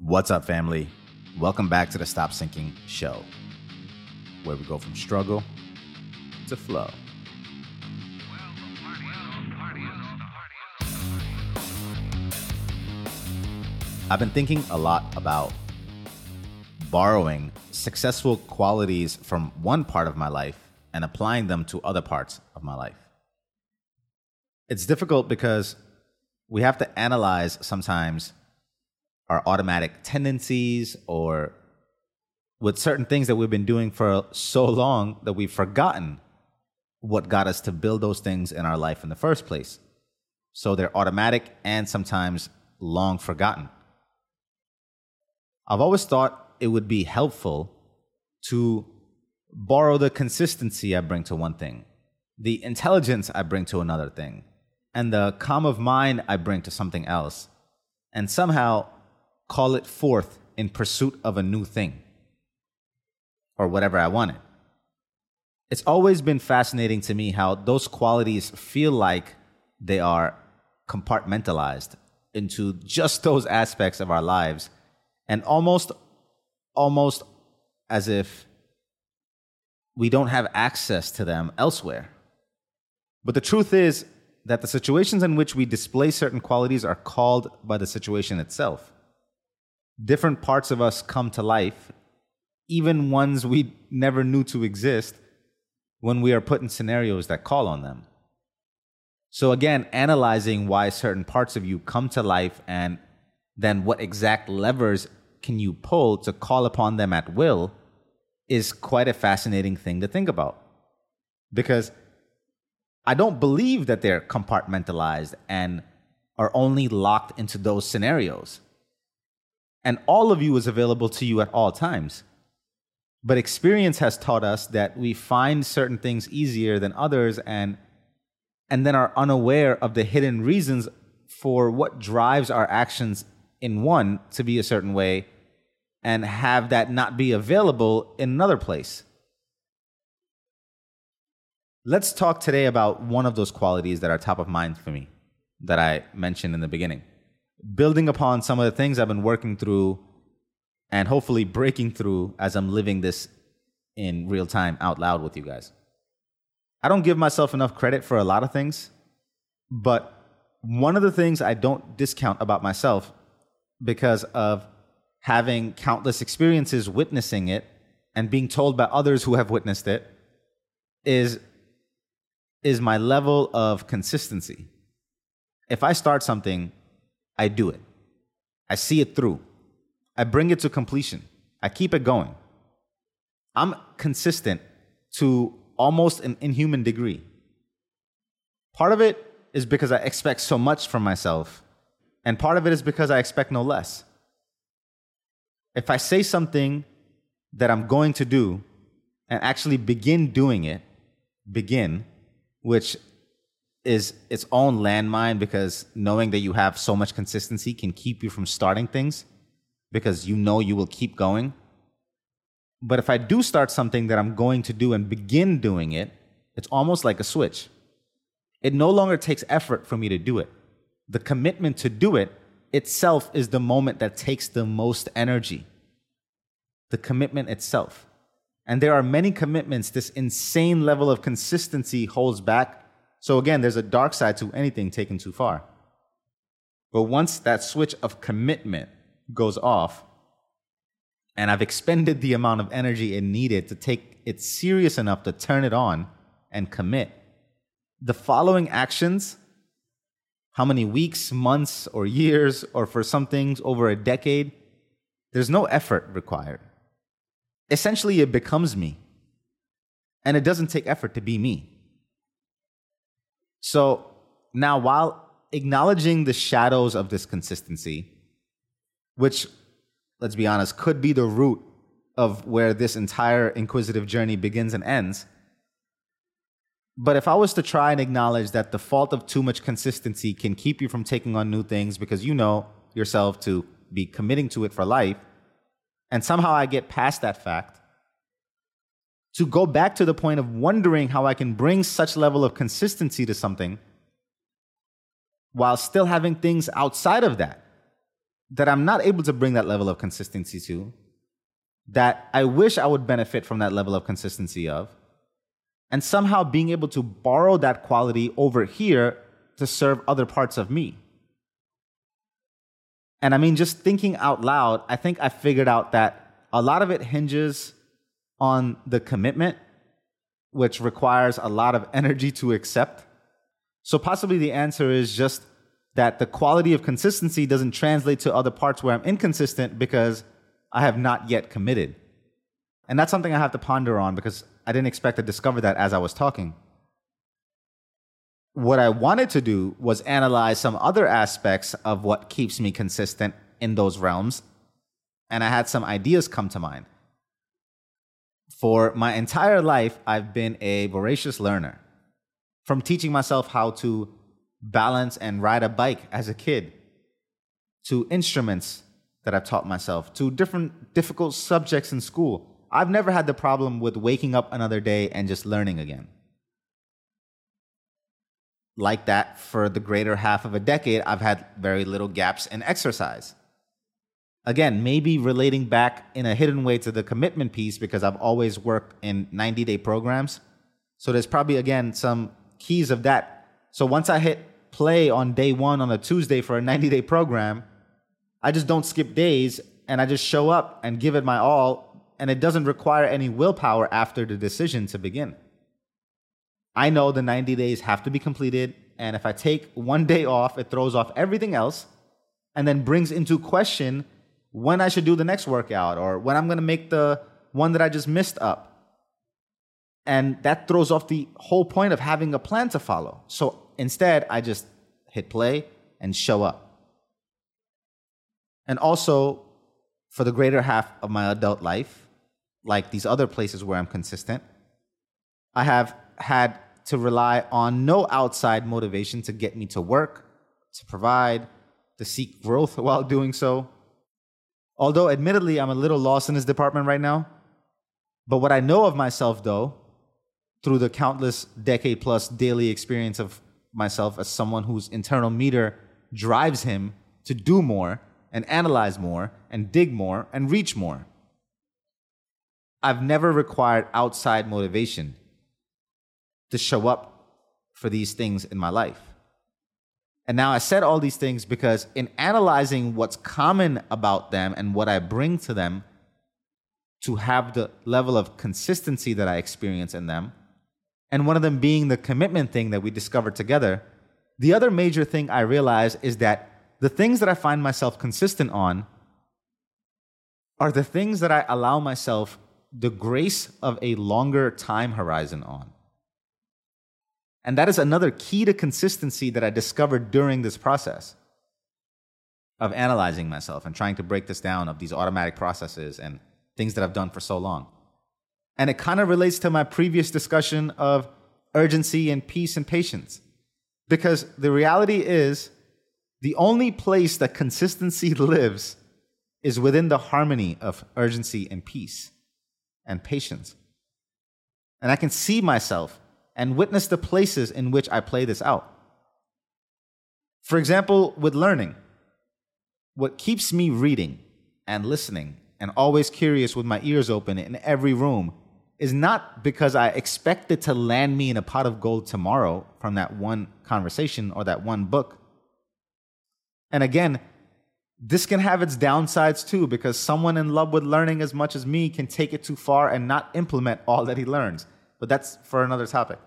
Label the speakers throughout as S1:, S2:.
S1: What's up, family? Welcome back to the Stop Sinking Show, where we go from struggle to flow. I've been thinking a lot about borrowing successful qualities from one part of my life and applying them to other parts of my life. It's difficult because we have to analyze sometimes our automatic tendencies or with certain things that we've been doing for so long that we've forgotten what got us to build those things in our life in the first place. So they're automatic and sometimes long forgotten. I've always thought it would be helpful to borrow the consistency I bring to one thing, the intelligence I bring to another thing, and the calm of mind I bring to something else, and somehow call it forth in pursuit of a new thing or whatever I wanted. It's always been fascinating to me how those qualities feel like they are compartmentalized into just those aspects of our lives and almost almost as if we don't have access to them elsewhere. But the truth is that the situations in which we display certain qualities are called by the situation itself. Different parts of us come to life, even ones we never knew to exist, when we are put in scenarios that call on them. So, again, analyzing why certain parts of you come to life and then what exact levers can you pull to call upon them at will is quite a fascinating thing to think about. Because I don't believe that they're compartmentalized and are only locked into those scenarios. And all of you is available to you at all times. But experience has taught us that we find certain things easier than others and and then are unaware of the hidden reasons for what drives our actions in one to be a certain way and have that not be available in another place. Let's talk today about one of those qualities that are top of mind for me that I mentioned in the beginning. Building upon some of the things I've been working through and hopefully breaking through as I'm living this in real time out loud with you guys. I don't give myself enough credit for a lot of things, but one of the things I don't discount about myself because of having countless experiences witnessing it and being told by others who have witnessed it is is my level of consistency. If I start something, I do it. I see it through. I bring it to completion. I keep it going. I'm consistent to almost an inhuman degree. Part of it is because I expect so much from myself, and part of it is because I expect no less if I say something that I'm going to do and actually begin doing it, begin, which is its own landmine because knowing that you have so much consistency can keep you from starting things because you know you will keep going. But if I do start something that I'm going to do and begin doing it, it's almost like a switch. It no longer takes effort for me to do it. The commitment to do it itself is the moment that takes the most energy. The commitment itself. And there are many commitments this insane level of consistency holds back. So, again, there's a dark side to anything taken too far. But once that switch of commitment goes off, and I've expended the amount of energy it needed to take it serious enough to turn it on and commit, the following actions how many weeks, months, or years, or for some things over a decade, there's no effort required. Essentially, it becomes me. And it doesn't take effort to be me. So now, while acknowledging the shadows of this consistency, which, let's be honest, could be the root of where this entire inquisitive journey begins and ends, but if I was to try and acknowledge that the fault of too much consistency can keep you from taking on new things because you know yourself to be committing to it for life, and somehow I get past that fact, to go back to the point of wondering how I can bring such level of consistency to something while still having things outside of that that I'm not able to bring that level of consistency to, that I wish I would benefit from that level of consistency of, and somehow being able to borrow that quality over here to serve other parts of me. And I mean, just thinking out loud, I think I figured out that a lot of it hinges on the commitment, which requires a lot of energy to accept. So, possibly the answer is just that the quality of consistency doesn't translate to other parts where I'm inconsistent because I have not yet committed. And that's something I have to ponder on because I didn't expect to discover that as I was talking. What I wanted to do was analyze some other aspects of what keeps me consistent in those realms. And I had some ideas come to mind. For my entire life, I've been a voracious learner. From teaching myself how to balance and ride a bike as a kid, to instruments that I've taught myself, to different difficult subjects in school. I've never had the problem with waking up another day and just learning again. Like that, for the greater half of a decade, I've had very little gaps in exercise. Again, maybe relating back in a hidden way to the commitment piece because I've always worked in 90 day programs. So there's probably, again, some keys of that. So once I hit play on day one on a Tuesday for a 90 day program, I just don't skip days and I just show up and give it my all. And it doesn't require any willpower after the decision to begin. I know the 90 days have to be completed. And if I take one day off, it throws off everything else and then brings into question when I should do the next workout or when I'm going to make the one that I just missed up. And that throws off the whole point of having a plan to follow. So instead, I just hit play and show up. And also, for the greater half of my adult life, like these other places where I'm consistent, I have had to rely on no outside motivation to get me to work, to provide, to seek growth while doing so. Although, admittedly, I'm a little lost in this department right now. But what I know of myself, though, through the countless decade plus daily experience of myself as someone whose internal meter drives him to do more and analyze more and dig more and reach more. I've never required outside motivation to show up for these things in my life. And now I said all these things because in analyzing what's common about them and what I bring to them to have the level of consistency that I experience in them, and one of them being the commitment thing that we discovered together, the other major thing I realize is that the things that I find myself consistent on are the things that I allow myself the grace of a longer time horizon on. And that is another key to consistency that I discovered during this process of analyzing myself and trying to break this down of these automatic processes and things that I've done for so long. And it kind of relates to my previous discussion of urgency and peace and patience. Because the reality is, the only place that consistency lives is within the harmony of urgency and peace and patience. And I can see myself and witness the places in which I play this out. For example, with learning, what keeps me reading and listening and always curious with my ears open in every room is not because I expect it to land me in a pot of gold tomorrow from that one conversation or that one book. And again, this can have its downsides too, because someone in love with learning as much as me can take it too far and not implement all that he learns. But that's for another topic.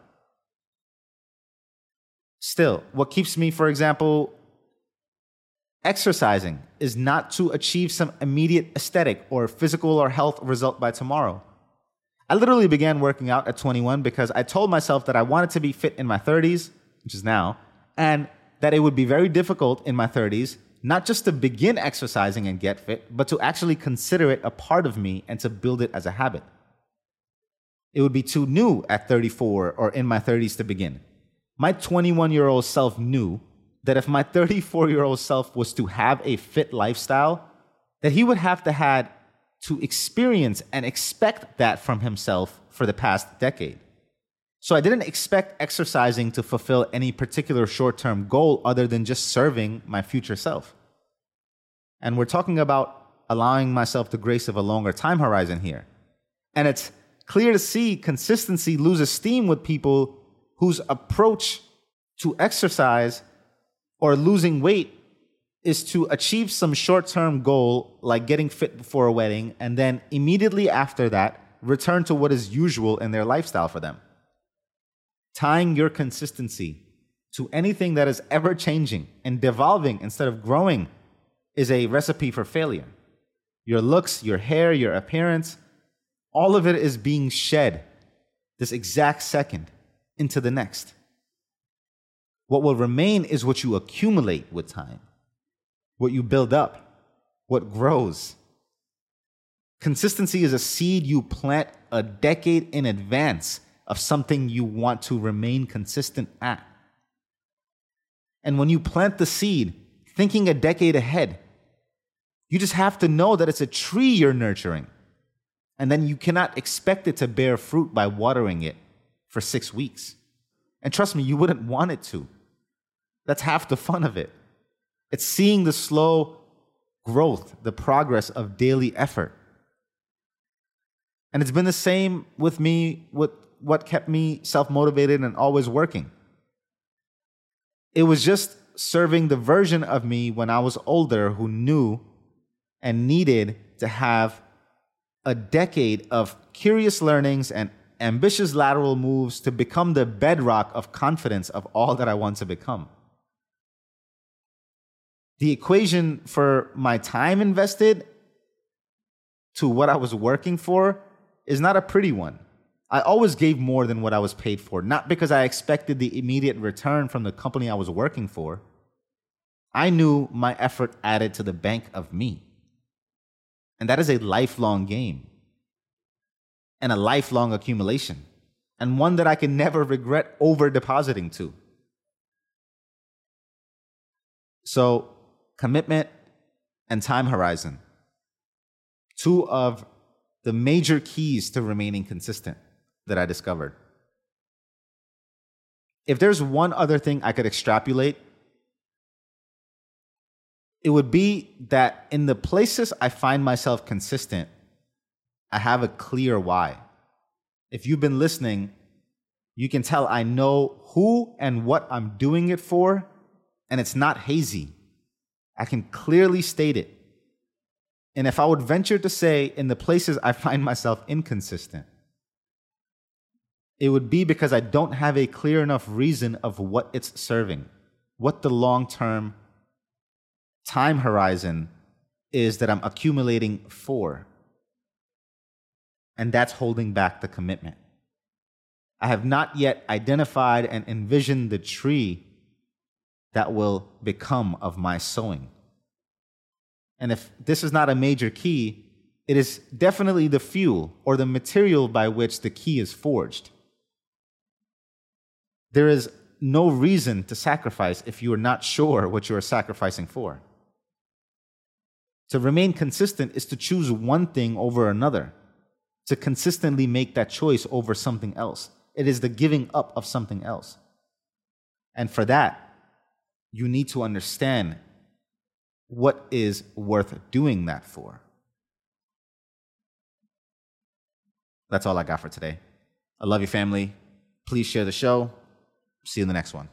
S1: Still, what keeps me, for example, exercising is not to achieve some immediate aesthetic or physical or health result by tomorrow. I literally began working out at 21 because I told myself that I wanted to be fit in my 30s, which is now, and that it would be very difficult in my 30s not just to begin exercising and get fit, but to actually consider it a part of me and to build it as a habit. It would be too new at 34 or in my 30s to begin. My 21 year old self knew that if my 34 year old self was to have a fit lifestyle, that he would have to had to experience and expect that from himself for the past decade. So I didn't expect exercising to fulfill any particular short term goal other than just serving my future self. And we're talking about allowing myself the grace of a longer time horizon here. And it's clear to see consistency loses steam with people whose approach to exercise or losing weight is to achieve some short term goal like getting fit before a wedding and then immediately after that return to what is usual in their lifestyle for them. Tying your consistency to anything that is ever changing and devolving instead of growing is a recipe for failure. Your looks, your hair, your appearance, all of it is being shed this exact second into the next. What will remain is what you accumulate with time, what you build up, what grows. Consistency is a seed you plant a decade in advance of something you want to remain consistent at. And when you plant the seed, thinking a decade ahead, you just have to know that it's a tree you're nurturing. And then you cannot expect it to bear fruit by watering it for six weeks. And trust me, you wouldn't want it to. That's half the fun of it. It's seeing the slow growth, the progress of daily effort. And it's been the same with me with what kept me self motivated and always working. It was just serving the version of me when I was older who knew and needed to have a decade of curious learnings and ambitious lateral moves to become the bedrock of confidence of all that I want to become. The equation for my time invested to what I was working for is not a pretty one. I always gave more than what I was paid for, not because I expected the immediate return from the company I was working for. I knew my effort added to the bank of me. And that is a lifelong game and a lifelong accumulation, and one that I can never regret over depositing to. So, commitment and time horizon, two of the major keys to remaining consistent that I discovered. If there's one other thing I could extrapolate, it would be that in the places I find myself consistent, I have a clear why. If you've been listening, you can tell I know who and what I'm doing it for, and it's not hazy. I can clearly state it. And if I would venture to say, in the places I find myself inconsistent, it would be because I don't have a clear enough reason of what it's serving, what the long term time horizon is that I'm accumulating for. And that's holding back the commitment. I have not yet identified and envisioned the tree that will become of my sowing. And if this is not a major key, it is definitely the fuel or the material by which the key is forged. There is no reason to sacrifice if you are not sure what you are sacrificing for. To remain consistent is to choose one thing over another, to consistently make that choice over something else. It is the giving up of something else. And for that, you need to understand what is worth doing that for. That's all I got for today. I love you, family. Please share the show. See you in the next one.